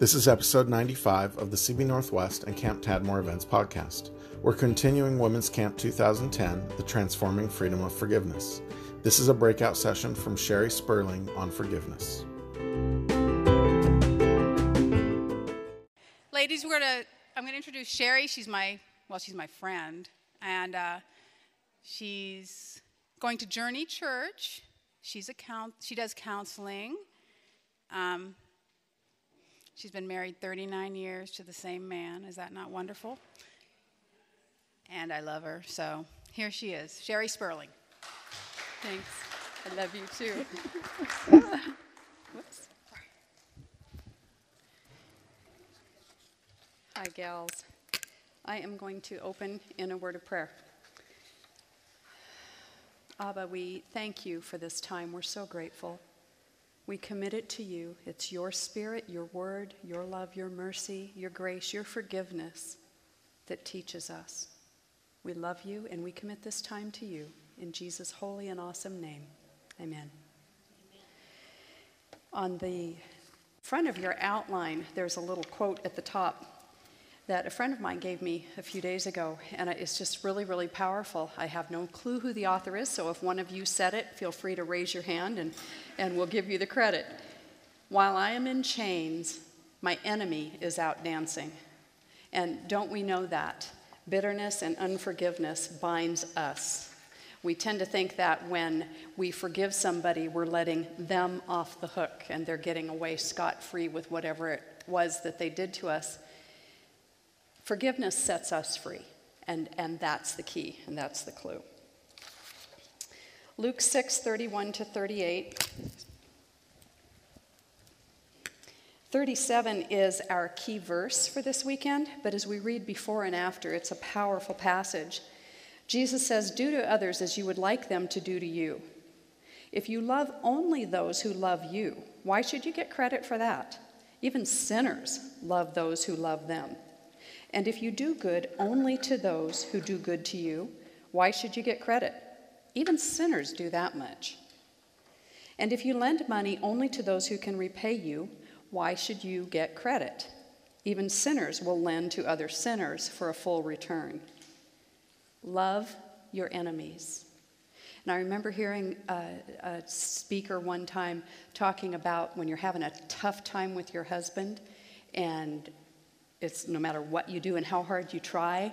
This is episode 95 of the CB Northwest and Camp Tadmor Events podcast. We're continuing Women's Camp 2010, The Transforming Freedom of Forgiveness. This is a breakout session from Sherry Sperling on forgiveness. Ladies, we're gonna. I'm gonna introduce Sherry. She's my well, she's my friend, and uh, she's going to Journey Church. She's a count. She does counseling. Um, she's been married 39 years to the same man. Is that not wonderful? And I love her. So here she is, Sherry Sperling. Thanks. I love you too. Whoops. Hi, gals. I am going to open in a word of prayer. Abba, we thank you for this time. We're so grateful. We commit it to you. It's your spirit, your word, your love, your mercy, your grace, your forgiveness that teaches us. We love you and we commit this time to you. In Jesus' holy and awesome name, amen. On the front of your outline, there's a little quote at the top that a friend of mine gave me a few days ago, and it's just really, really powerful. I have no clue who the author is, so if one of you said it, feel free to raise your hand and, and we'll give you the credit. While I am in chains, my enemy is out dancing. And don't we know that? Bitterness and unforgiveness binds us. We tend to think that when we forgive somebody, we're letting them off the hook and they're getting away scot free with whatever it was that they did to us. Forgiveness sets us free, and, and that's the key, and that's the clue. Luke 6 31 to 38. 37 is our key verse for this weekend, but as we read before and after, it's a powerful passage. Jesus says, Do to others as you would like them to do to you. If you love only those who love you, why should you get credit for that? Even sinners love those who love them. And if you do good only to those who do good to you, why should you get credit? Even sinners do that much. And if you lend money only to those who can repay you, why should you get credit? Even sinners will lend to other sinners for a full return. Love your enemies. And I remember hearing a, a, speaker one time talking about when you're having a tough time with your husband and it's no matter what you do and how hard you try,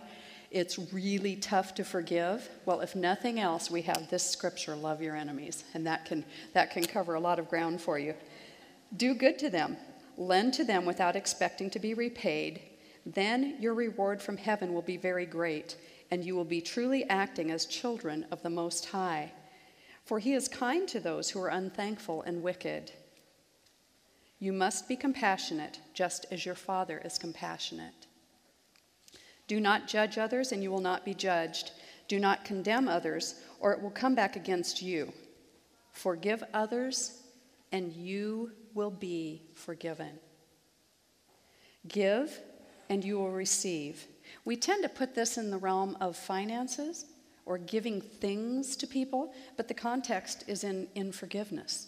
it's really tough to forgive. Well, if nothing else, we have this scripture, love your enemies, and that can that can cover a lot of ground for you. Do good to them. Lend to them without expecting to be repaid. Then your reward from heaven will be very great, and you will be truly acting as children of the Most High. For he is kind to those who are unthankful and wicked. You must be compassionate, just as your Father is compassionate. Do not judge others, and you will not be judged. Do not condemn others, or it will come back against you. Forgive others, and you will be forgiven. Give, and you will receive. We tend to put this in the realm of finances or giving things to people, but the context is in, in forgiveness.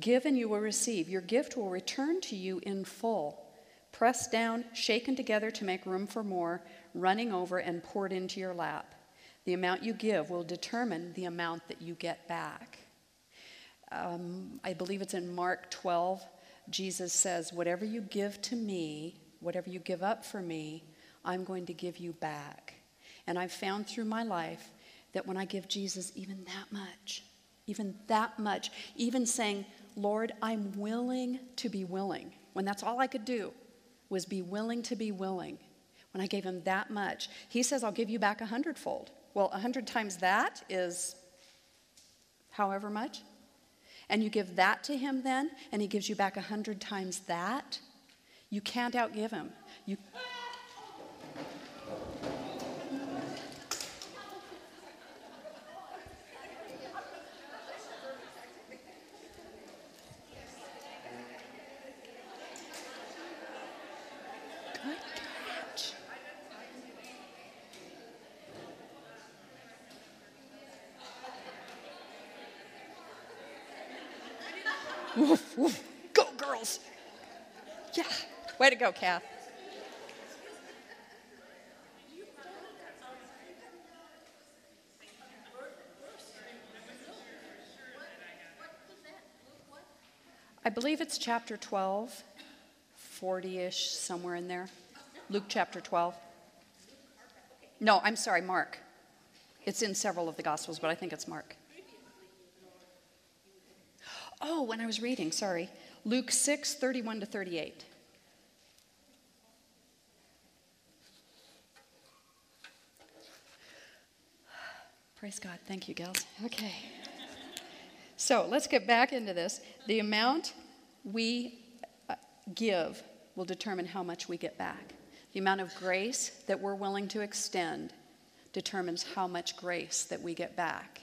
Give and you will receive. Your gift will return to you in full, pressed down, shaken together to make room for more, running over and poured into your lap. The amount you give will determine the amount that you get back. Um, I believe it's in Mark 12. Jesus says, Whatever you give to me, whatever you give up for me, I'm going to give you back. And I've found through my life that when I give Jesus even that much, even that much, even saying, Lord, I'm willing to be willing. When that's all I could do was be willing to be willing. When I gave him that much, he says, I'll give you back a hundredfold. Well, a hundred times that is however much. And you give that to him then, and he gives you back a hundred times that. You can't outgive him. You Woof, woof. Go, girls. Yeah. Way to go, Kath. I believe it's chapter 12, 40 ish, somewhere in there. Luke chapter 12. No, I'm sorry, Mark. It's in several of the Gospels, but I think it's Mark. Oh, when I was reading, sorry. Luke 6, 31 to 38. Praise God. Thank you, gals. Okay. So let's get back into this. The amount we uh, give will determine how much we get back. The amount of grace that we're willing to extend determines how much grace that we get back.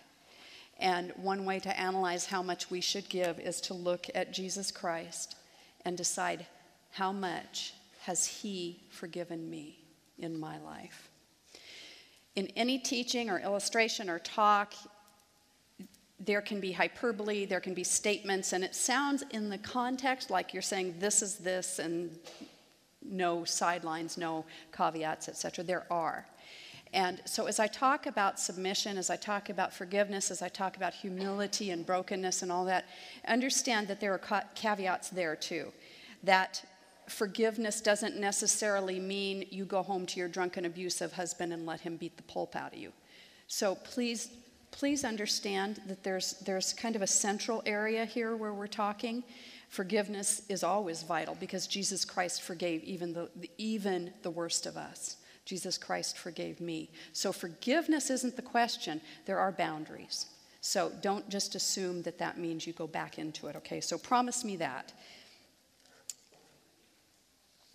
And one way to analyze how much we should give is to look at Jesus Christ and decide how much has he forgiven me in my life. In any teaching or illustration or talk, there can be hyperbole, there can be statements, and it sounds in the context like you're saying this is this and no sidelines, no caveats, etc. There are. And so, as I talk about submission, as I talk about forgiveness, as I talk about humility and brokenness and all that, understand that there are caveats there too. That forgiveness doesn't necessarily mean you go home to your drunken, abusive husband and let him beat the pulp out of you. So, please please understand that there's, there's kind of a central area here where we're talking. Forgiveness is always vital because Jesus Christ forgave even the, even the worst of us. Jesus Christ forgave me. So forgiveness isn't the question, there are boundaries. So don't just assume that that means you go back into it, okay? So promise me that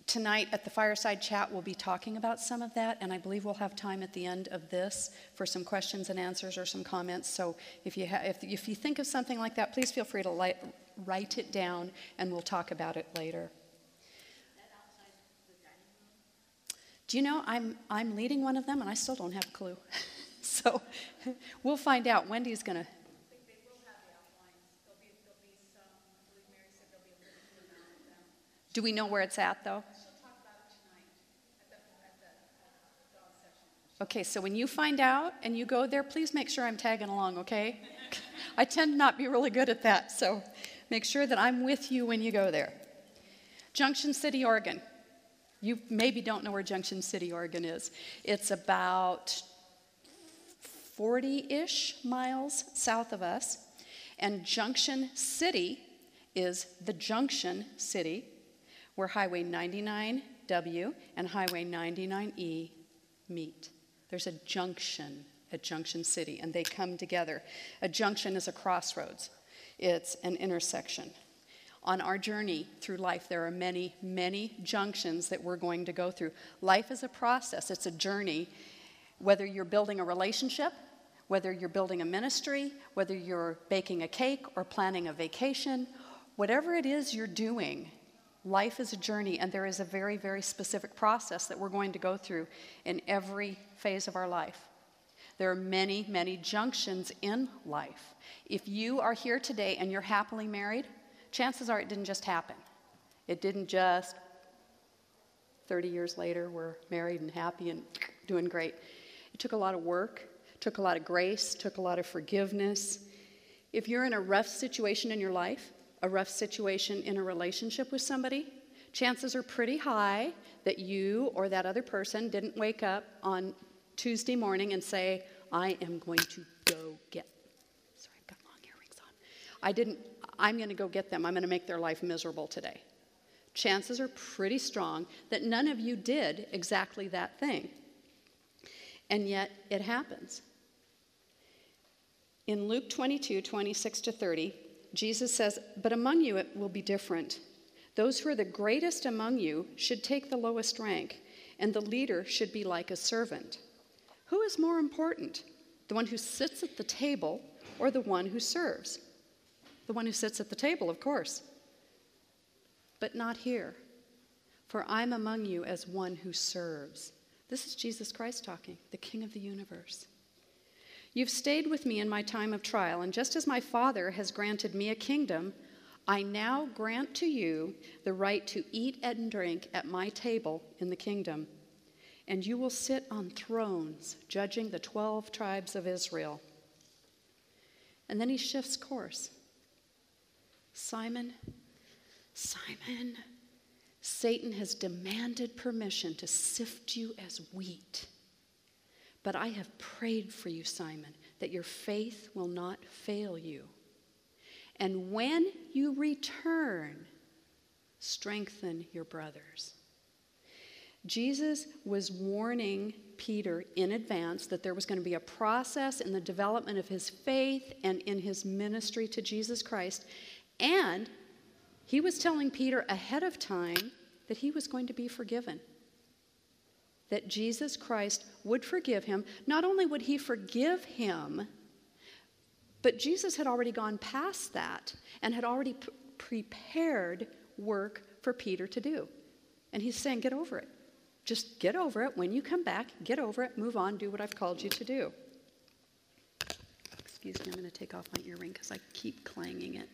tonight at the fireside chat, we'll be talking about some of that, and I believe we'll have time at the end of this for some questions and answers or some comments. So if you, ha- if, if you think of something like that, please feel free to li- write it down, and we'll talk about it later. Do you know I'm, I'm leading one of them, and I still don't have a clue. so we'll find out. Wendy's going Do we know where it's at, though? Okay, so when you find out and you go there, please make sure I'm tagging along, okay? I tend to not be really good at that, so make sure that I'm with you when you go there. Junction City, Oregon. You maybe don't know where Junction City, Oregon is. It's about 40 ish miles south of us, and Junction City is the Junction City where Highway 99W and Highway 99E meet. There's a junction at Junction City, and they come together. A junction is a crossroads, it's an intersection. On our journey through life, there are many, many junctions that we're going to go through. Life is a process, it's a journey. Whether you're building a relationship, whether you're building a ministry, whether you're baking a cake or planning a vacation, whatever it is you're doing, Life is a journey, and there is a very, very specific process that we're going to go through in every phase of our life. There are many, many junctions in life. If you are here today and you're happily married, chances are it didn't just happen. It didn't just 30 years later, we're married and happy and doing great. It took a lot of work, took a lot of grace, took a lot of forgiveness. If you're in a rough situation in your life, a rough situation in a relationship with somebody, chances are pretty high that you or that other person didn't wake up on Tuesday morning and say, I am going to go get. Sorry, I've got long earrings on. I didn't, I'm going to go get them. I'm going to make their life miserable today. Chances are pretty strong that none of you did exactly that thing. And yet it happens. In Luke 22, 26 to 30, Jesus says, But among you it will be different. Those who are the greatest among you should take the lowest rank, and the leader should be like a servant. Who is more important, the one who sits at the table or the one who serves? The one who sits at the table, of course. But not here, for I'm among you as one who serves. This is Jesus Christ talking, the King of the universe. You've stayed with me in my time of trial, and just as my Father has granted me a kingdom, I now grant to you the right to eat and drink at my table in the kingdom, and you will sit on thrones judging the 12 tribes of Israel. And then he shifts course. Simon, Simon, Satan has demanded permission to sift you as wheat. But I have prayed for you, Simon, that your faith will not fail you. And when you return, strengthen your brothers. Jesus was warning Peter in advance that there was going to be a process in the development of his faith and in his ministry to Jesus Christ. And he was telling Peter ahead of time that he was going to be forgiven. That Jesus Christ would forgive him. Not only would he forgive him, but Jesus had already gone past that and had already p- prepared work for Peter to do. And he's saying, get over it. Just get over it. When you come back, get over it, move on, do what I've called you to do. Excuse me, I'm going to take off my earring because I keep clanging it.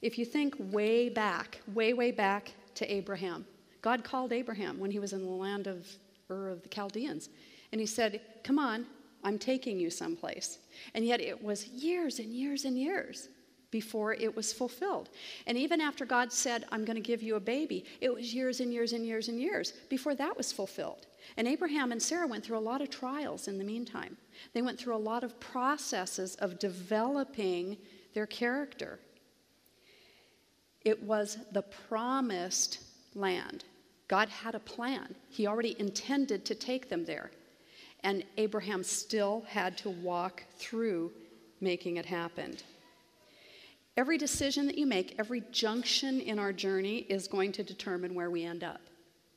If you think way back, way, way back to Abraham, God called Abraham when he was in the land of Ur of the Chaldeans. And he said, Come on, I'm taking you someplace. And yet it was years and years and years before it was fulfilled. And even after God said, I'm going to give you a baby, it was years and years and years and years before that was fulfilled. And Abraham and Sarah went through a lot of trials in the meantime. They went through a lot of processes of developing their character. It was the promised land. God had a plan, He already intended to take them there. And Abraham still had to walk through making it happen. Every decision that you make, every junction in our journey is going to determine where we end up.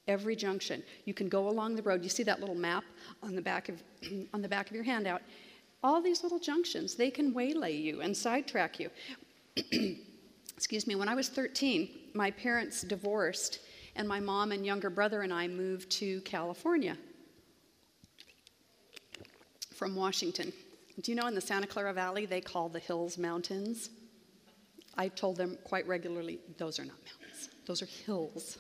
Every junction. You can go along the road. You see that little map on the back of, on the back of your handout. All these little junctions, they can waylay you and sidetrack you. Excuse me, when I was 13, my parents divorced, and my mom and younger brother and I moved to California from Washington. Do you know in the Santa Clara Valley they call the hills mountains? I told them quite regularly, those are not mountains, those are hills.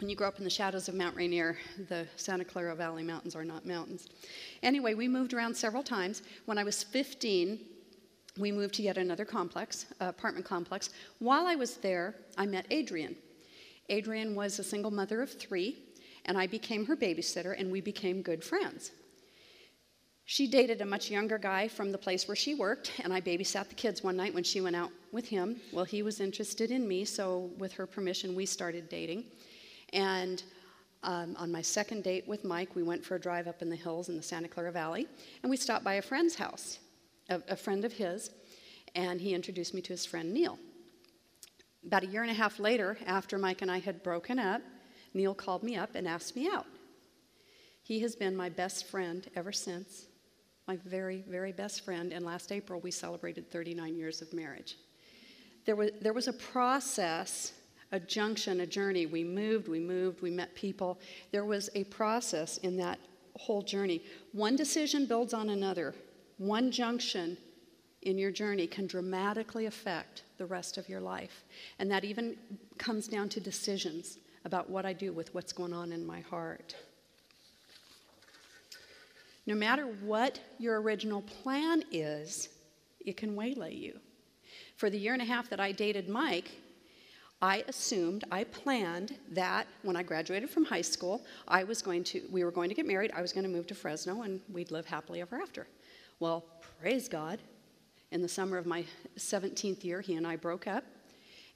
When you grow up in the shadows of Mount Rainier, the Santa Clara Valley Mountains are not mountains. Anyway, we moved around several times. When I was 15, we moved to yet another complex, uh, apartment complex. While I was there, I met Adrian. Adrian was a single mother of three, and I became her babysitter, and we became good friends. She dated a much younger guy from the place where she worked, and I babysat the kids one night when she went out with him. Well, he was interested in me, so with her permission, we started dating. And um, on my second date with Mike, we went for a drive up in the hills in the Santa Clara Valley, and we stopped by a friend's house, a, a friend of his, and he introduced me to his friend Neil. About a year and a half later, after Mike and I had broken up, Neil called me up and asked me out. He has been my best friend ever since my very, very best friend, and last April we celebrated 39 years of marriage. There was, there was a process, a junction, a journey. We moved, we moved, we met people. There was a process in that whole journey. One decision builds on another. One junction in your journey can dramatically affect the rest of your life. And that even comes down to decisions about what I do with what's going on in my heart. No matter what your original plan is, it can waylay you. For the year and a half that I dated Mike, I assumed, I planned that when I graduated from high school, I was going to, we were going to get married, I was going to move to Fresno, and we'd live happily ever after. Well, praise God. In the summer of my 17th year, he and I broke up,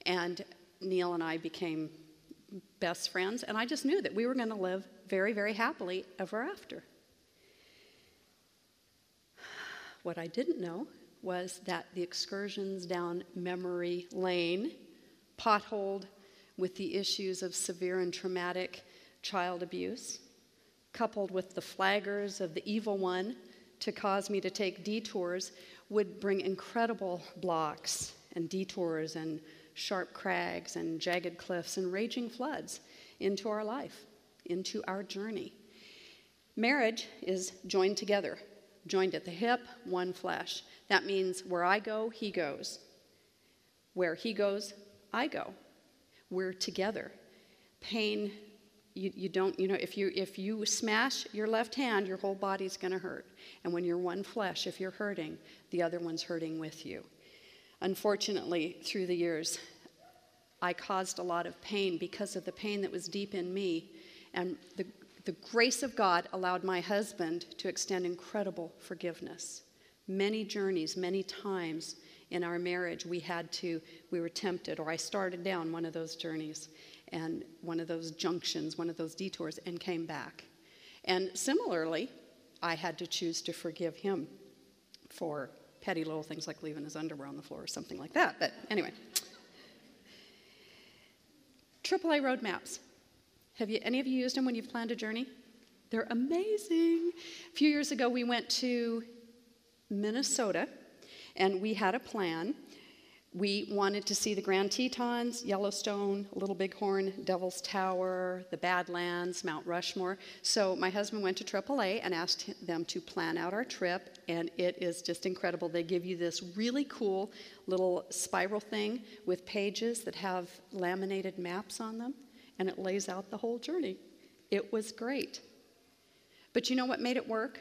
and Neil and I became best friends, and I just knew that we were going to live very, very happily ever after. What I didn't know was that the excursions down memory lane, potholed with the issues of severe and traumatic child abuse, coupled with the flaggers of the evil one to cause me to take detours, would bring incredible blocks and detours and sharp crags and jagged cliffs and raging floods into our life, into our journey. Marriage is joined together joined at the hip, one flesh. That means where I go, he goes. Where he goes, I go. We're together. Pain, you, you don't, you know, if you, if you smash your left hand, your whole body's going to hurt. And when you're one flesh, if you're hurting, the other one's hurting with you. Unfortunately, through the years, I caused a lot of pain because of the pain that was deep in me. And the, the grace of God allowed my husband to extend incredible forgiveness. Many journeys, many times in our marriage, we had to, we were tempted, or I started down one of those journeys and one of those junctions, one of those detours, and came back. And similarly, I had to choose to forgive him for petty little things like leaving his underwear on the floor or something like that. But anyway. AAA road maps. Have you, any of you used them when you've planned a journey? They're amazing. A few years ago, we went to Minnesota and we had a plan. We wanted to see the Grand Tetons, Yellowstone, Little Bighorn, Devil's Tower, the Badlands, Mount Rushmore. So my husband went to AAA and asked them to plan out our trip, and it is just incredible. They give you this really cool little spiral thing with pages that have laminated maps on them, and it lays out the whole journey. It was great. But you know what made it work?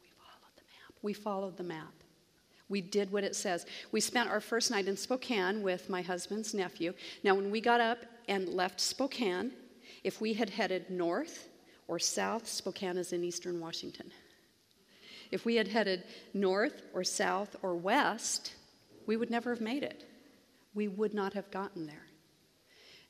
We followed the map. We followed the map. We did what it says. We spent our first night in Spokane with my husband's nephew. Now, when we got up and left Spokane, if we had headed north or south, Spokane is in eastern Washington. If we had headed north or south or west, we would never have made it. We would not have gotten there.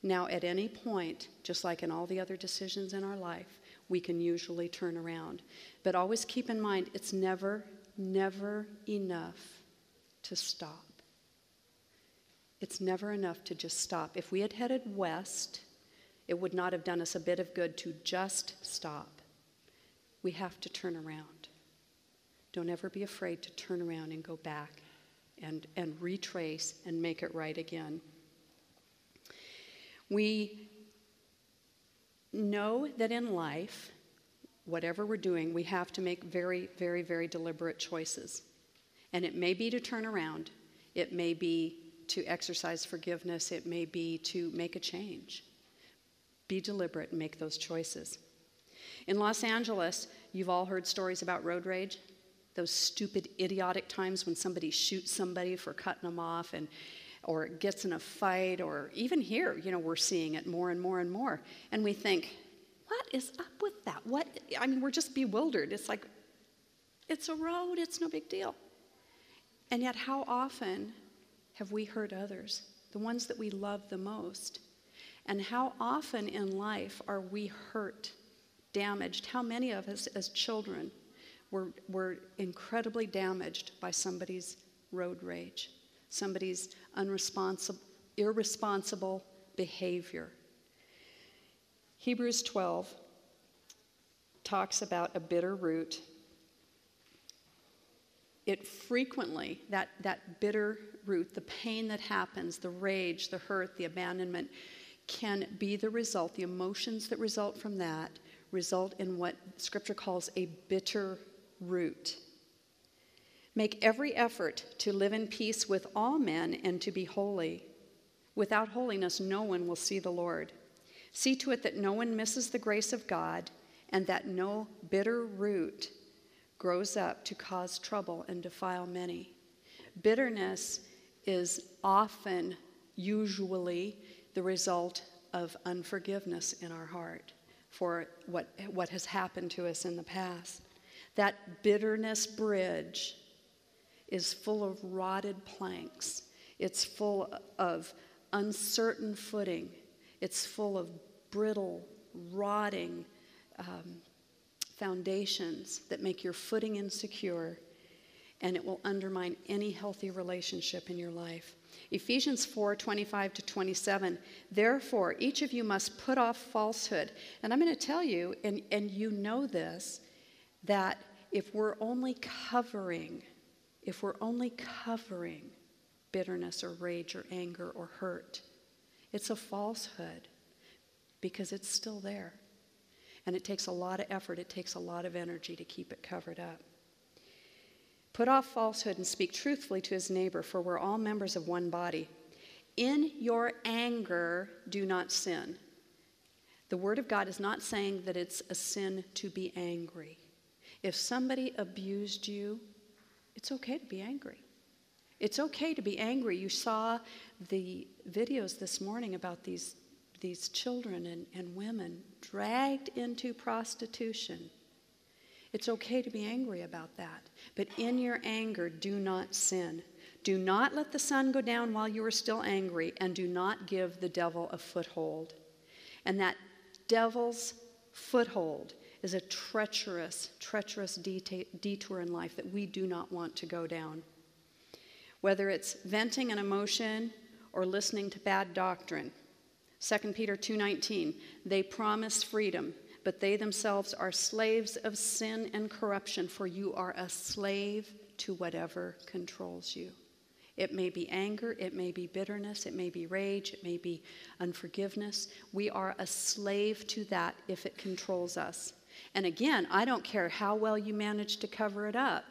Now, at any point, just like in all the other decisions in our life, we can usually turn around. But always keep in mind, it's never never enough to stop. It's never enough to just stop. If we had headed west, it would not have done us a bit of good to just stop. We have to turn around. Don't ever be afraid to turn around and go back and, and retrace and make it right again. We know that in life, whatever we're doing, we have to make very, very, very deliberate choices. And it may be to turn around, it may be to exercise forgiveness, it may be to make a change. Be deliberate and make those choices. In Los Angeles, you've all heard stories about road rage. Those stupid, idiotic times when somebody shoots somebody for cutting them off and or gets in a fight, or even here, you know, we're seeing it more and more and more. And we think, what is up with that? What? I mean, we're just bewildered. It's like, it's a road, it's no big deal. And yet, how often have we hurt others, the ones that we love the most? And how often in life are we hurt, damaged? How many of us as children were, were incredibly damaged by somebody's road rage, somebody's irresponsible behavior? Hebrews 12 talks about a bitter root. It frequently, that, that bitter root, the pain that happens, the rage, the hurt, the abandonment, can be the result, the emotions that result from that result in what Scripture calls a bitter root. Make every effort to live in peace with all men and to be holy. Without holiness, no one will see the Lord. See to it that no one misses the grace of God and that no bitter root grows up to cause trouble and defile many. Bitterness is often, usually, the result of unforgiveness in our heart for what, what has happened to us in the past. That bitterness bridge is full of rotted planks, it's full of uncertain footing it's full of brittle, rotting um, foundations that make your footing insecure, and it will undermine any healthy relationship in your life. Ephesians 4 25 to 27. Therefore, each of you must put off falsehood. And I'm going to tell you, and, and you know this, that if we're only covering, if we're only covering bitterness or rage or anger or hurt, it's a falsehood because it's still there. And it takes a lot of effort, it takes a lot of energy to keep it covered up. Put off falsehood and speak truthfully to his neighbor, for we're all members of one body. In your anger, do not sin. The Word of God is not saying that it's a sin to be angry. If somebody abused you, it's okay to be angry. It's okay to be angry. You saw the videos this morning about these, these children and, and women dragged into prostitution. It's okay to be angry about that. But in your anger, do not sin. Do not let the sun go down while you are still angry, and do not give the devil a foothold. And that devil's foothold is a treacherous, treacherous detour in life that we do not want to go down. Whether it's venting an emotion or listening to bad doctrine. 2 Peter 2:19 They promise freedom, but they themselves are slaves of sin and corruption, for you are a slave to whatever controls you. It may be anger, it may be bitterness, it may be rage, it may be unforgiveness. We are a slave to that if it controls us. And again, I don't care how well you manage to cover it up.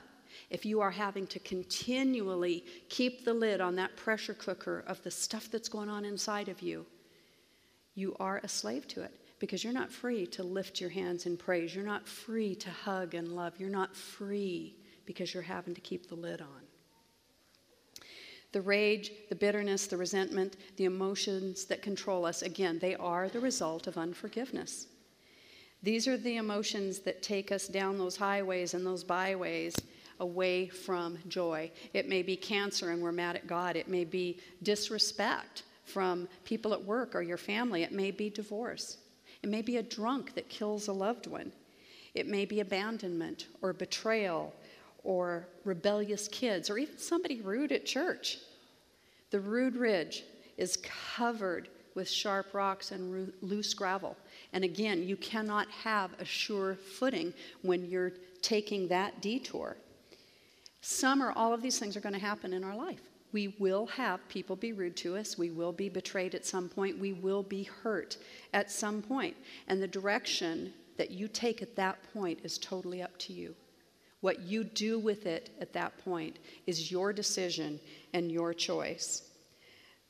If you are having to continually keep the lid on that pressure cooker of the stuff that's going on inside of you, you are a slave to it because you're not free to lift your hands in praise. You're not free to hug and love. You're not free because you're having to keep the lid on. The rage, the bitterness, the resentment, the emotions that control us, again, they are the result of unforgiveness. These are the emotions that take us down those highways and those byways away from joy. It may be cancer and we're mad at God. It may be disrespect from people at work or your family. It may be divorce. It may be a drunk that kills a loved one. It may be abandonment or betrayal or rebellious kids, or even somebody rude at church. The Rude Ridge is covered with sharp rocks and loose gravel. And again, you cannot have a sure footing when you're taking that detour. Some or all of these things are going to happen in our life. We will have people be rude to us. We will be betrayed at some point. We will be hurt at some point. And the direction that you take at that point is totally up to you. What you do with it at that point is your decision and your choice.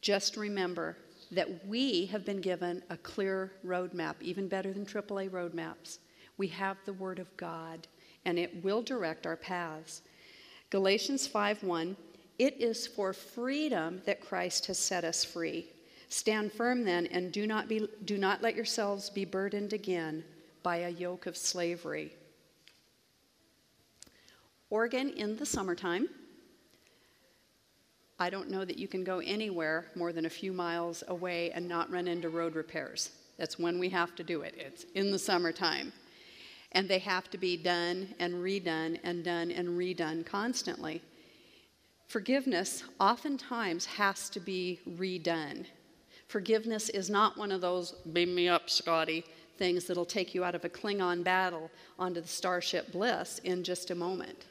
Just remember that we have been given a clear roadmap, even better than AAA roadmaps. We have the Word of God, and it will direct our paths. Galatians 5:1 It is for freedom that Christ has set us free. Stand firm then, and do not, be, do not let yourselves be burdened again by a yoke of slavery. Oregon in the summertime. I don't know that you can go anywhere more than a few miles away and not run into road repairs. That's when we have to do it. It's in the summertime. And they have to be done and redone and done and redone constantly. Forgiveness oftentimes has to be redone. Forgiveness is not one of those beam me up, Scotty things that'll take you out of a Klingon battle onto the Starship Bliss in just a moment.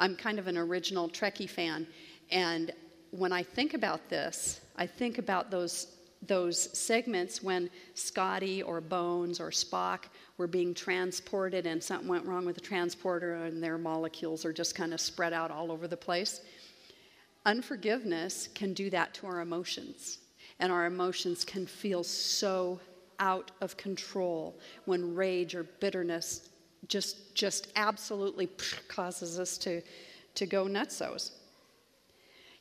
I'm kind of an original Trekkie fan, and when I think about this, I think about those those segments when Scotty or Bones or Spock were being transported and something went wrong with the transporter and their molecules are just kind of spread out all over the place. Unforgiveness can do that to our emotions, and our emotions can feel so out of control when rage or bitterness just, just absolutely causes us to, to go nutsos.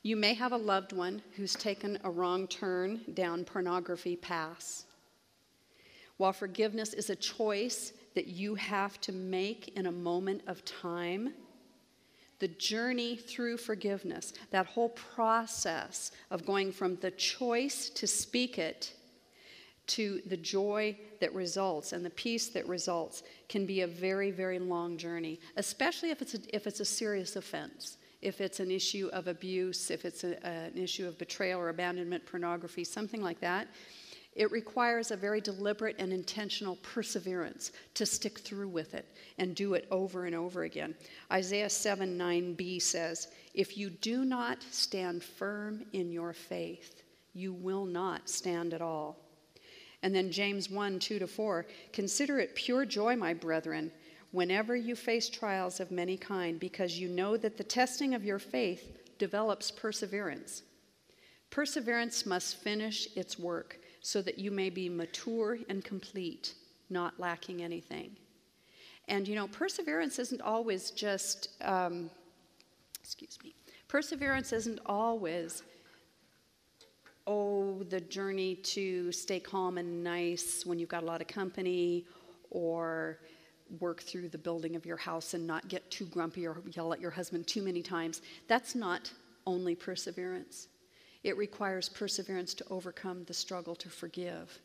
You may have a loved one who's taken a wrong turn down pornography paths. While forgiveness is a choice that you have to make in a moment of time, the journey through forgiveness, that whole process of going from the choice to speak it to the joy that results and the peace that results can be a very, very long journey, especially if it's a, if it's a serious offense. If it's an issue of abuse, if it's a, an issue of betrayal or abandonment, pornography, something like that, it requires a very deliberate and intentional perseverance to stick through with it and do it over and over again. Isaiah 7 9b says, If you do not stand firm in your faith, you will not stand at all. And then James 1 2 to 4 Consider it pure joy, my brethren, whenever you face trials of many kind, because you know that the testing of your faith develops perseverance. Perseverance must finish its work so that you may be mature and complete, not lacking anything. And you know, perseverance isn't always just, um, excuse me, perseverance isn't always, oh, the journey to stay calm and nice when you've got a lot of company or work through the building of your house and not get too grumpy or yell at your husband too many times. That's not only perseverance. It requires perseverance to overcome the struggle to forgive,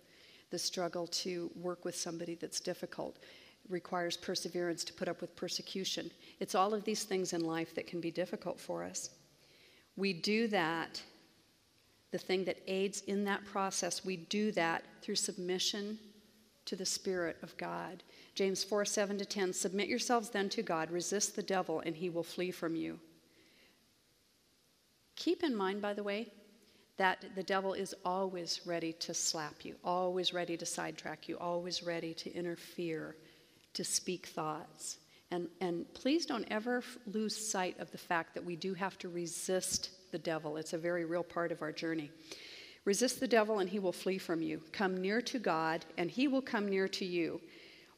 the struggle to work with somebody that's difficult. It requires perseverance to put up with persecution. It's all of these things in life that can be difficult for us. We do that, the thing that aids in that process, we do that through submission to the Spirit of God. James 4 7 to 10 Submit yourselves then to God, resist the devil, and he will flee from you. Keep in mind, by the way, that the devil is always ready to slap you, always ready to sidetrack you, always ready to interfere, to speak thoughts. And, and please don't ever lose sight of the fact that we do have to resist the devil. It's a very real part of our journey. Resist the devil, and he will flee from you. Come near to God, and he will come near to you.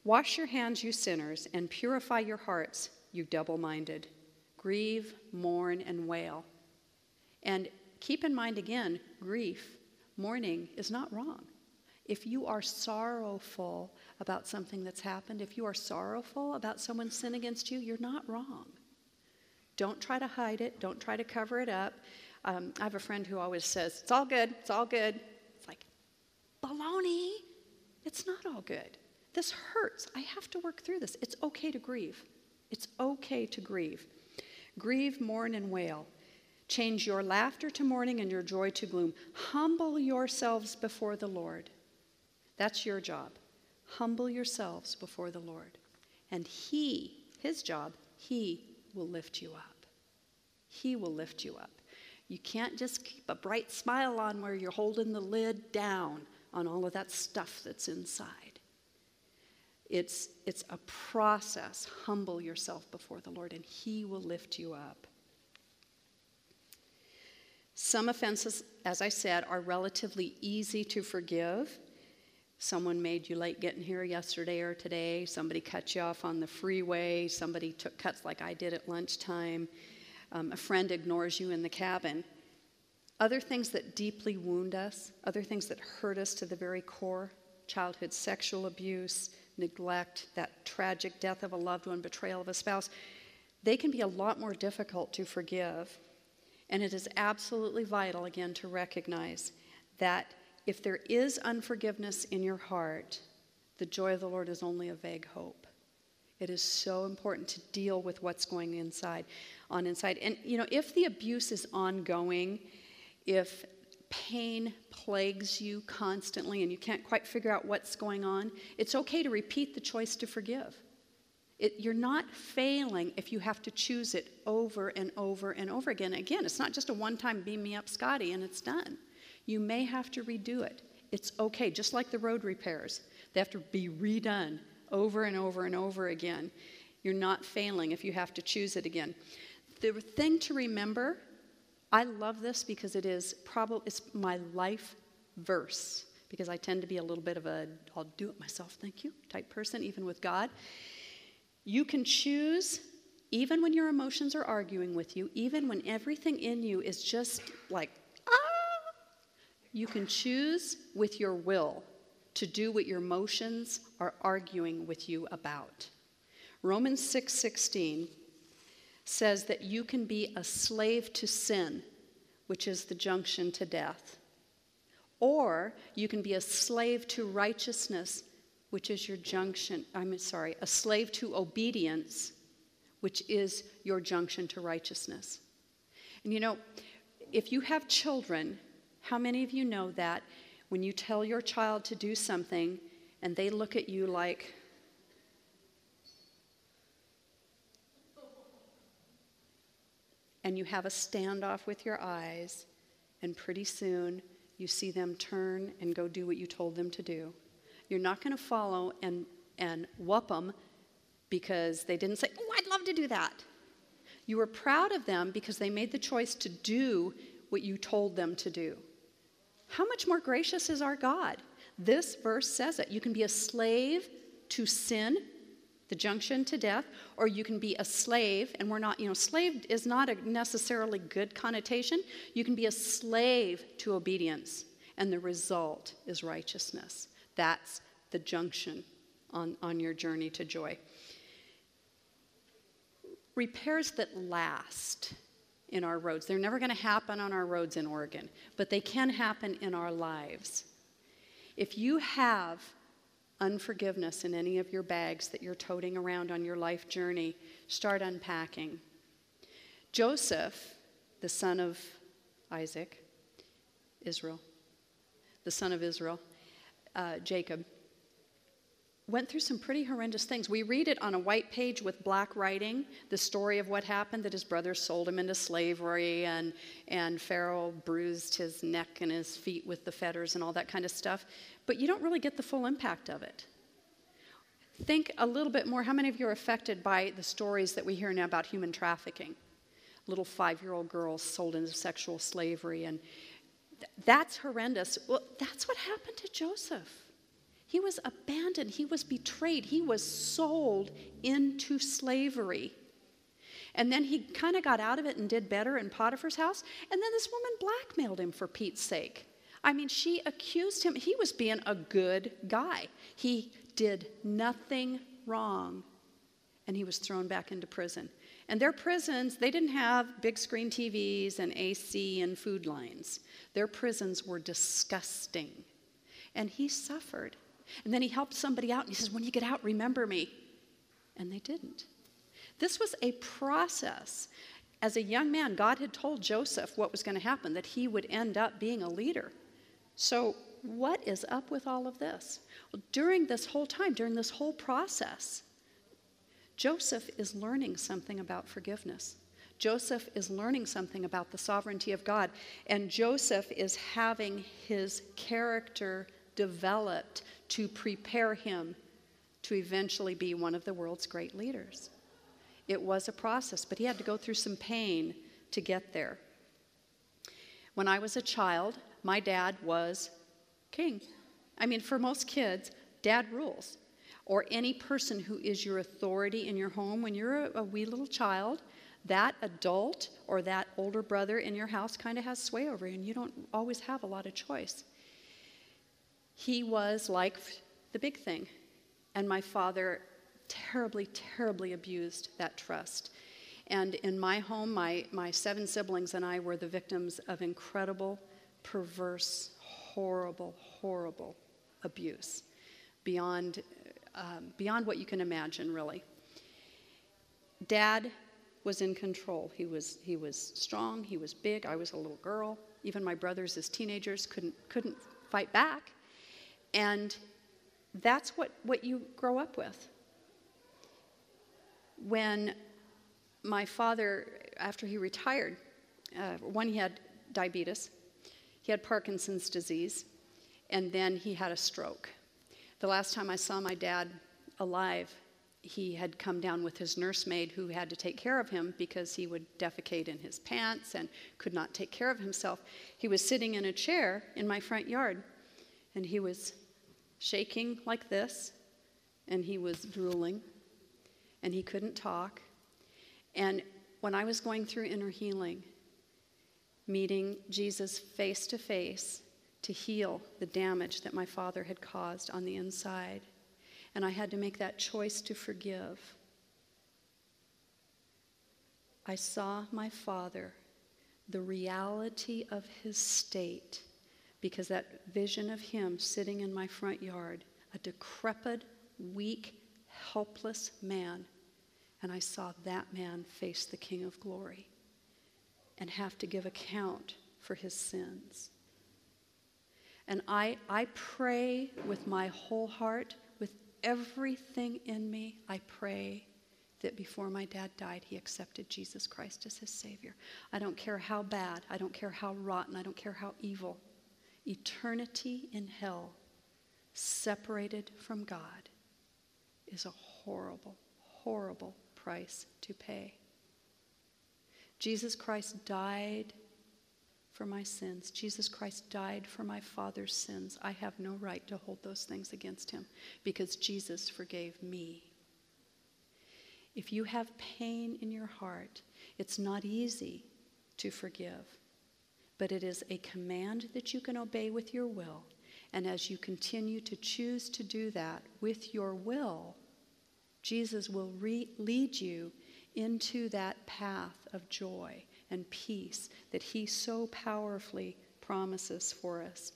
Wash your hands, you sinners, and purify your hearts, you double minded. Grieve, mourn, and wail. And keep in mind again grief, mourning is not wrong. If you are sorrowful about something that's happened, if you are sorrowful about someone's sin against you, you're not wrong. Don't try to hide it, don't try to cover it up. Um, I have a friend who always says, It's all good, it's all good. It's like, baloney. It's not all good. This hurts. I have to work through this. It's okay to grieve. It's okay to grieve. Grieve, mourn, and wail. Change your laughter to mourning and your joy to gloom. Humble yourselves before the Lord. That's your job. Humble yourselves before the Lord. And He, His job, He will lift you up. He will lift you up. You can't just keep a bright smile on where you're holding the lid down on all of that stuff that's inside. It's, it's a process. Humble yourself before the Lord, and He will lift you up. Some offenses, as I said, are relatively easy to forgive. Someone made you late getting here yesterday or today. Somebody cut you off on the freeway. Somebody took cuts like I did at lunchtime. Um, a friend ignores you in the cabin. Other things that deeply wound us, other things that hurt us to the very core childhood sexual abuse, neglect, that tragic death of a loved one, betrayal of a spouse, they can be a lot more difficult to forgive. And it is absolutely vital, again, to recognize that if there is unforgiveness in your heart, the joy of the Lord is only a vague hope. It is so important to deal with what's going inside, on inside. And you know, if the abuse is ongoing, if pain plagues you constantly and you can't quite figure out what's going on, it's okay to repeat the choice to forgive. It, you're not failing if you have to choose it over and over and over again. Again, it's not just a one time beam me up, Scotty, and it's done. You may have to redo it. It's okay, just like the road repairs, they have to be redone over and over and over again. You're not failing if you have to choose it again. The thing to remember I love this because it is probably it's my life verse because I tend to be a little bit of a I'll do it myself, thank you, type person even with God. You can choose even when your emotions are arguing with you, even when everything in you is just like ah, you can choose with your will to do what your emotions are arguing with you about. Romans 6:16 6, says that you can be a slave to sin, which is the junction to death. Or you can be a slave to righteousness, which is your junction, I'm sorry, a slave to obedience, which is your junction to righteousness. And you know, if you have children, how many of you know that when you tell your child to do something and they look at you like, and you have a standoff with your eyes, and pretty soon you see them turn and go do what you told them to do. You're not going to follow and, and whoop them because they didn't say, Oh, I'd love to do that. You were proud of them because they made the choice to do what you told them to do. How much more gracious is our God? This verse says it. You can be a slave to sin, the junction to death, or you can be a slave, and we're not, you know, slave is not a necessarily good connotation. You can be a slave to obedience, and the result is righteousness. That's the junction on, on your journey to joy. Repairs that last in our roads. They're never going to happen on our roads in Oregon, but they can happen in our lives. If you have unforgiveness in any of your bags that you're toting around on your life journey, start unpacking. Joseph, the son of Isaac, Israel, the son of Israel, uh, Jacob, went through some pretty horrendous things. We read it on a white page with black writing, the story of what happened that his brothers sold him into slavery and, and Pharaoh bruised his neck and his feet with the fetters and all that kind of stuff. But you don't really get the full impact of it. Think a little bit more. How many of you are affected by the stories that we hear now about human trafficking? Little five year old girls sold into sexual slavery, and that's horrendous. Well, that's what happened to Joseph. He was abandoned, he was betrayed, he was sold into slavery. And then he kind of got out of it and did better in Potiphar's house. And then this woman blackmailed him for Pete's sake. I mean, she accused him. He was being a good guy. He did nothing wrong. And he was thrown back into prison. And their prisons, they didn't have big screen TVs and AC and food lines. Their prisons were disgusting. And he suffered. And then he helped somebody out and he says, When you get out, remember me. And they didn't. This was a process. As a young man, God had told Joseph what was going to happen, that he would end up being a leader. So, what is up with all of this? Well, during this whole time, during this whole process, Joseph is learning something about forgiveness. Joseph is learning something about the sovereignty of God, and Joseph is having his character developed to prepare him to eventually be one of the world's great leaders. It was a process, but he had to go through some pain to get there. When I was a child, my dad was king. I mean, for most kids, dad rules. Or any person who is your authority in your home, when you're a, a wee little child, that adult or that older brother in your house kind of has sway over you, and you don't always have a lot of choice. He was like the big thing. And my father terribly, terribly abused that trust. And in my home, my, my seven siblings and I were the victims of incredible, perverse, horrible, horrible abuse beyond, um, beyond what you can imagine, really. Dad was in control. He was, he was strong, he was big. I was a little girl. Even my brothers, as teenagers, couldn't, couldn't fight back. And that's what, what you grow up with. When my father, after he retired, uh, one, he had diabetes, he had Parkinson's disease, and then he had a stroke. The last time I saw my dad alive, he had come down with his nursemaid who had to take care of him because he would defecate in his pants and could not take care of himself. He was sitting in a chair in my front yard, and he was shaking like this, and he was drooling, and he couldn't talk. And when I was going through inner healing, meeting Jesus face to face to heal the damage that my father had caused on the inside, and I had to make that choice to forgive. I saw my father, the reality of his state because that vision of him sitting in my front yard, a decrepit, weak, helpless man, and I saw that man face the King of glory and have to give account for his sins. And I, I pray with my whole heart, with everything in me, I pray that before my dad died, he accepted Jesus Christ as his Savior. I don't care how bad, I don't care how rotten, I don't care how evil Eternity in hell, separated from God, is a horrible, horrible price to pay. Jesus Christ died for my sins. Jesus Christ died for my father's sins. I have no right to hold those things against him because Jesus forgave me. If you have pain in your heart, it's not easy to forgive, but it is a command that you can obey with your will. And as you continue to choose to do that with your will, Jesus will re- lead you into that path of joy and peace that He so powerfully promises for us.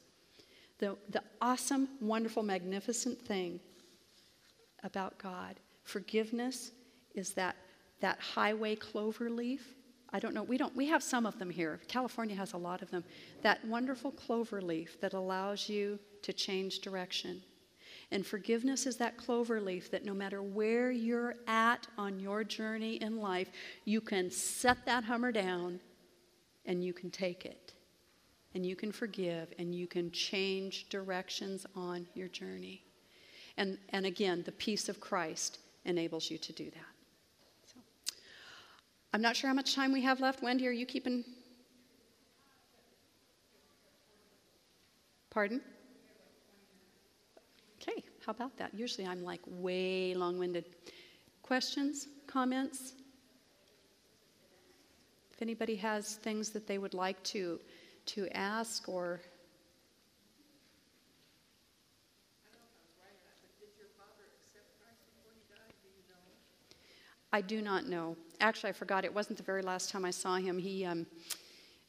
The, the awesome, wonderful, magnificent thing about God forgiveness is that, that highway clover leaf. I don't know, we don't we have some of them here. California has a lot of them. That wonderful clover leaf that allows you to change direction. And forgiveness is that clover leaf that no matter where you're at on your journey in life, you can set that hummer down and you can take it. And you can forgive and you can change directions on your journey. And, and again, the peace of Christ enables you to do that. I'm not sure how much time we have left. Wendy, are you keeping? Pardon? How about that? Usually I'm like way long winded. Questions, comments? If anybody has things that they would like to, to ask or I do not know. Actually, I forgot. It wasn't the very last time I saw him. He, um,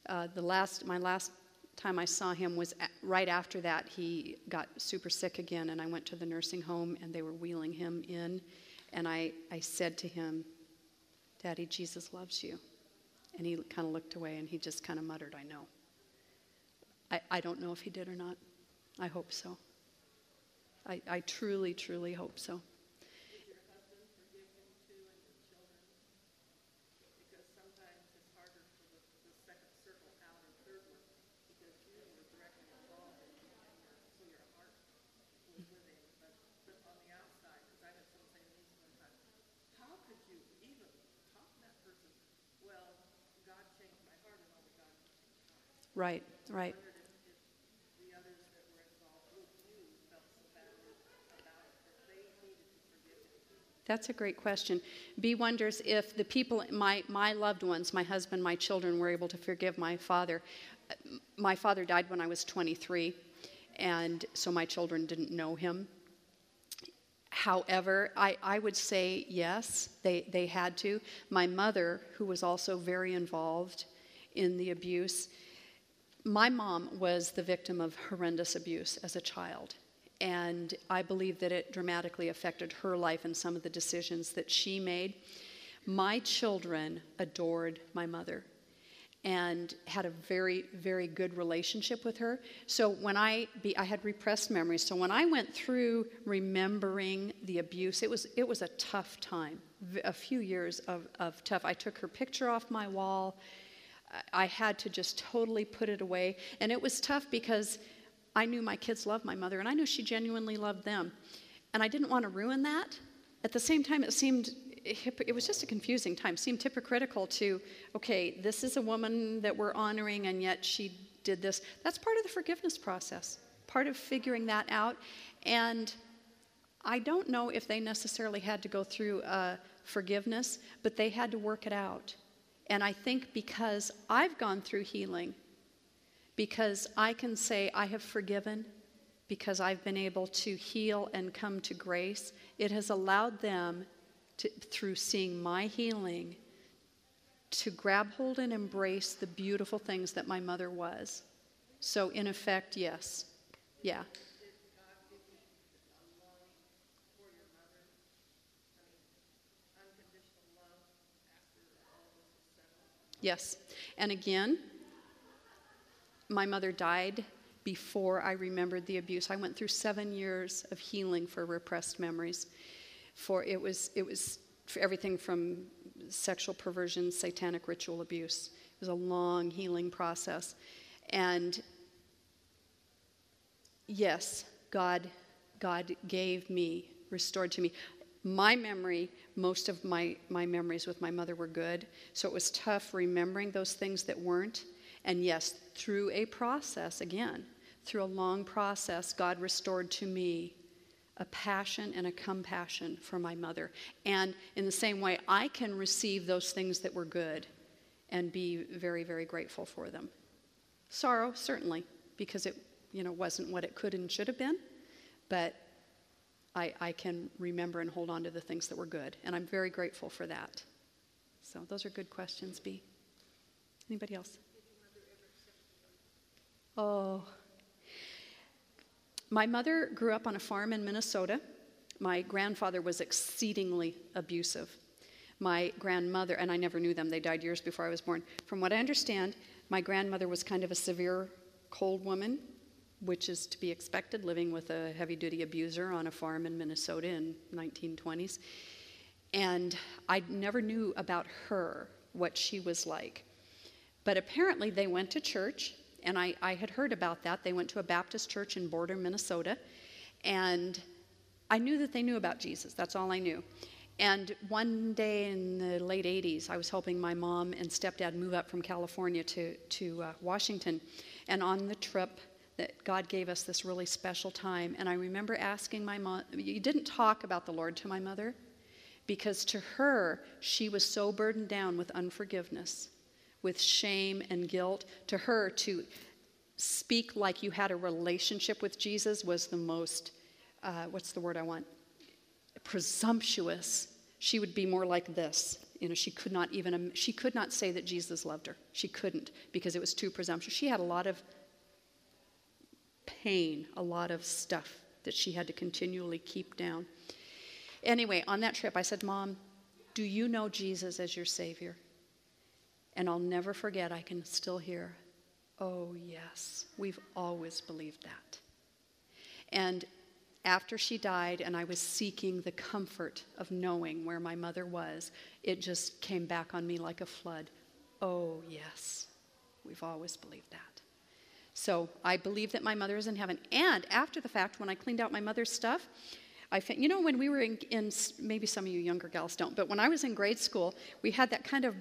uh, the last, my last time I saw him was right after that. He got super sick again, and I went to the nursing home, and they were wheeling him in, and I, I said to him, "Daddy, Jesus loves you," and he kind of looked away, and he just kind of muttered, "I know." I, I don't know if he did or not. I hope so. I, I truly, truly hope so. Right, right. That's a great question. B wonders if the people, my, my loved ones, my husband, my children, were able to forgive my father. Uh, my father died when I was 23, and so my children didn't know him. However, I, I would say yes, they, they had to. My mother, who was also very involved in the abuse, my mom was the victim of horrendous abuse as a child. And I believe that it dramatically affected her life and some of the decisions that she made. My children adored my mother and had a very very good relationship with her so when i be, i had repressed memories so when i went through remembering the abuse it was it was a tough time a few years of, of tough i took her picture off my wall I had to just totally put it away. And it was tough because I knew my kids loved my mother and I knew she genuinely loved them. And I didn't want to ruin that. At the same time, it seemed, it was just a confusing time. It seemed hypocritical to, okay, this is a woman that we're honoring and yet she did this. That's part of the forgiveness process, part of figuring that out. And I don't know if they necessarily had to go through uh, forgiveness, but they had to work it out. And I think because I've gone through healing, because I can say I have forgiven, because I've been able to heal and come to grace, it has allowed them, to, through seeing my healing, to grab hold and embrace the beautiful things that my mother was. So, in effect, yes. Yeah. Yes. And again, my mother died before I remembered the abuse. I went through seven years of healing for repressed memories. For it was it was everything from sexual perversion, satanic ritual abuse. It was a long healing process. And yes, God, God gave me, restored to me. My memory, most of my, my memories with my mother were good, so it was tough remembering those things that weren't. And yes, through a process, again, through a long process, God restored to me a passion and a compassion for my mother. And in the same way, I can receive those things that were good and be very, very grateful for them. Sorrow, certainly, because it you know, wasn't what it could and should have been, but I, I can remember and hold on to the things that were good, and I'm very grateful for that. So those are good questions, B. Anybody else? Oh. My mother grew up on a farm in Minnesota. My grandfather was exceedingly abusive. My grandmother, and I never knew them, they died years before I was born. From what I understand, my grandmother was kind of a severe, cold woman which is to be expected living with a heavy duty abuser on a farm in Minnesota in 1920s. And I never knew about her, what she was like. But apparently they went to church, and I, I had heard about that. They went to a Baptist church in Border, Minnesota, and I knew that they knew about Jesus. That's all I knew. And one day in the late 80s, I was helping my mom and stepdad move up from California to, to uh, Washington. And on the trip, that God gave us this really special time. And I remember asking my mom, you didn't talk about the Lord to my mother because to her, she was so burdened down with unforgiveness, with shame and guilt. To her, to speak like you had a relationship with Jesus was the most, uh, what's the word I want? Presumptuous. She would be more like this. You know, she could not even, she could not say that Jesus loved her. She couldn't because it was too presumptuous. She had a lot of pain, a lot of stuff that she had to continually keep down. Anyway, on that trip, I said, Mom, do you know Jesus as your Savior? And I'll never forget, I can still hear, Oh, yes, we've always believed that. And after she died, and I was seeking the comfort of knowing where my mother was, it just came back on me like a flood. Oh, yes, we've always believed that. So I believe that my mother is in heaven. And after the fact, when I cleaned out my mother's stuff, I found, you know, when we were in, in, maybe some of you younger gals don't, but when I was in grade school, we had that kind of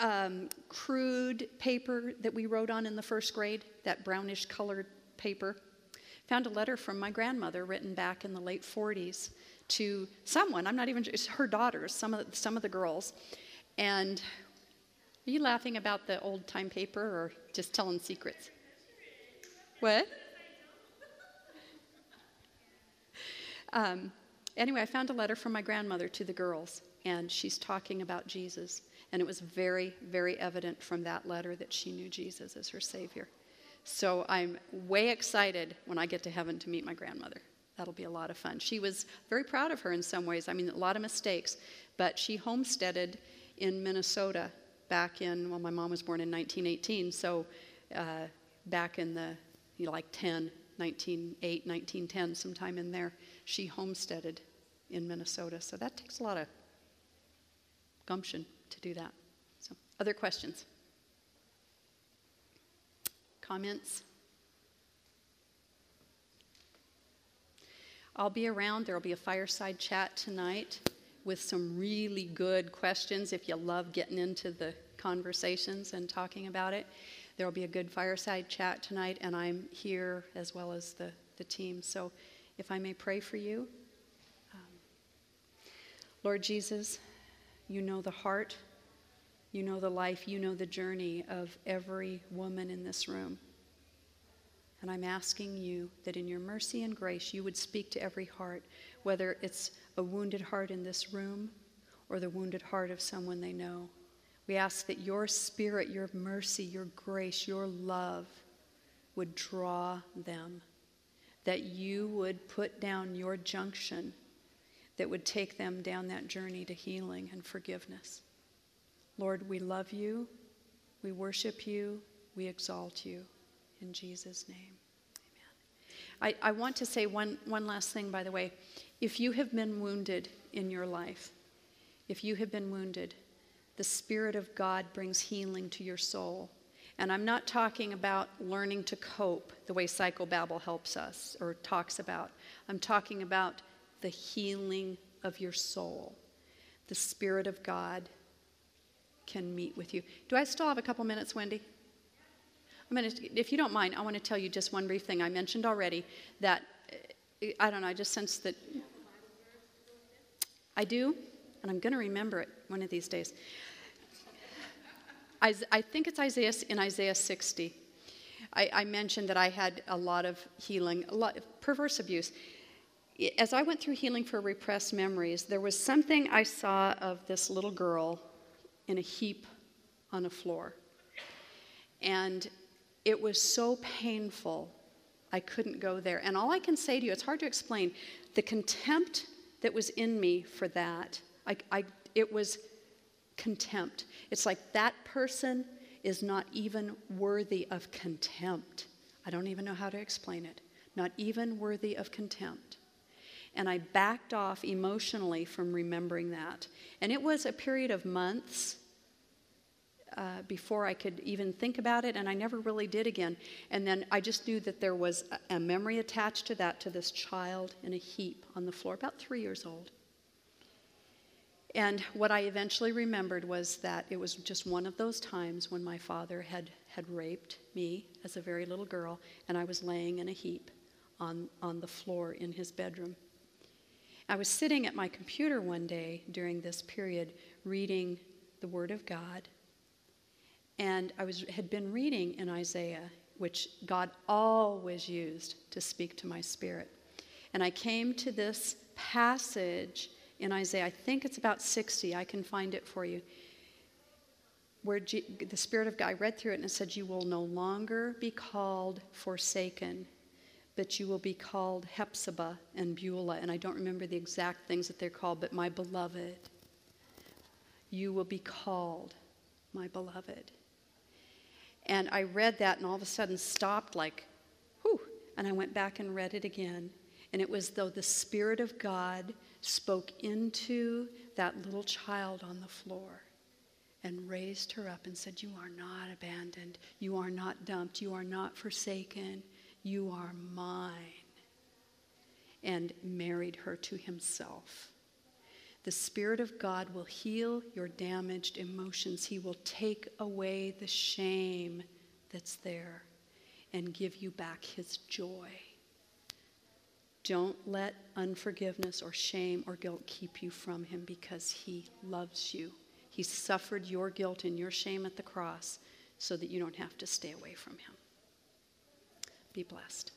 um, crude paper that we wrote on in the first grade, that brownish colored paper. Found a letter from my grandmother written back in the late 40s to someone, I'm not even, it's her daughters, some of, the, some of the girls. And are you laughing about the old time paper or just telling secrets? What? Um, anyway, I found a letter from my grandmother to the girls, and she's talking about Jesus. And it was very, very evident from that letter that she knew Jesus as her Savior. So I'm way excited when I get to heaven to meet my grandmother. That'll be a lot of fun. She was very proud of her in some ways. I mean, a lot of mistakes, but she homesteaded in Minnesota back in, well, my mom was born in 1918, so uh, back in the you know, like 10, 1908, 1910, sometime in there, she homesteaded in Minnesota. So that takes a lot of gumption to do that. So, other questions? Comments? I'll be around. There will be a fireside chat tonight with some really good questions if you love getting into the conversations and talking about it. There will be a good fireside chat tonight, and I'm here as well as the, the team. So if I may pray for you. Um, Lord Jesus, you know the heart, you know the life, you know the journey of every woman in this room. And I'm asking you that in your mercy and grace, you would speak to every heart, whether it's a wounded heart in this room or the wounded heart of someone they know. We ask that your spirit, your mercy, your grace, your love would draw them, that you would put down your junction that would take them down that journey to healing and forgiveness. Lord, we love you, we worship you, we exalt you. In Jesus' name, amen. I, I want to say one, one last thing, by the way. If you have been wounded in your life, if you have been wounded, the Spirit of God brings healing to your soul. And I'm not talking about learning to cope the way psychobabble helps us or talks about. I'm talking about the healing of your soul. The Spirit of God can meet with you. Do I still have a couple minutes, Wendy? I'm gonna, if you don't mind, I want to tell you just one brief thing. I mentioned already that, eh, I don't know, I just sense that I do, and I'm going to remember it one of these days. I, I think it's Isaiah in Isaiah 60. I, I, mentioned that I had a lot of healing, a lot of perverse abuse. As I went through healing for repressed memories, there was something I saw of this little girl in a heap on a floor. And it was so painful, I couldn't go there. And all I can say to you, it's hard to explain, the contempt that was in me for that, I, I, it was contempt. It's like that person is not even worthy of contempt. I don't even know how to explain it. Not even worthy of contempt. And I backed off emotionally from remembering that. And it was a period of months uh, before I could even think about it, and I never really did again. And then I just knew that there was a, a memory attached to that, to this child in a heap on the floor, about three years old. And what I eventually remembered was that it was just one of those times when my father had, had raped me as a very little girl, and I was laying in a heap on, on the floor in his bedroom. I was sitting at my computer one day during this period reading the Word of God, and I was, had been reading in Isaiah, which God always used to speak to my spirit. And I came to this passage in Isaiah. I think it's about 60. I can find it for you. Where G- the Spirit of God, read through it and it said, You will no longer be called forsaken, but you will be called Hephzibah and Beulah. And I don't remember the exact things that they're called, but my beloved. You will be called my beloved. And I read that and all of a sudden stopped, like, whew. And I went back and read it again. And it was though the Spirit of God spoke into that little child on the floor and raised her up and said, You are not abandoned. You are not dumped. You are not forsaken. You are mine. And married her to himself. The Spirit of God will heal your damaged emotions. He will take away the shame that's there and give you back His joy. Don't let unforgiveness or shame or guilt keep you from him because he loves you. He suffered your guilt and your shame at the cross so that you don't have to stay away from him. Be blessed.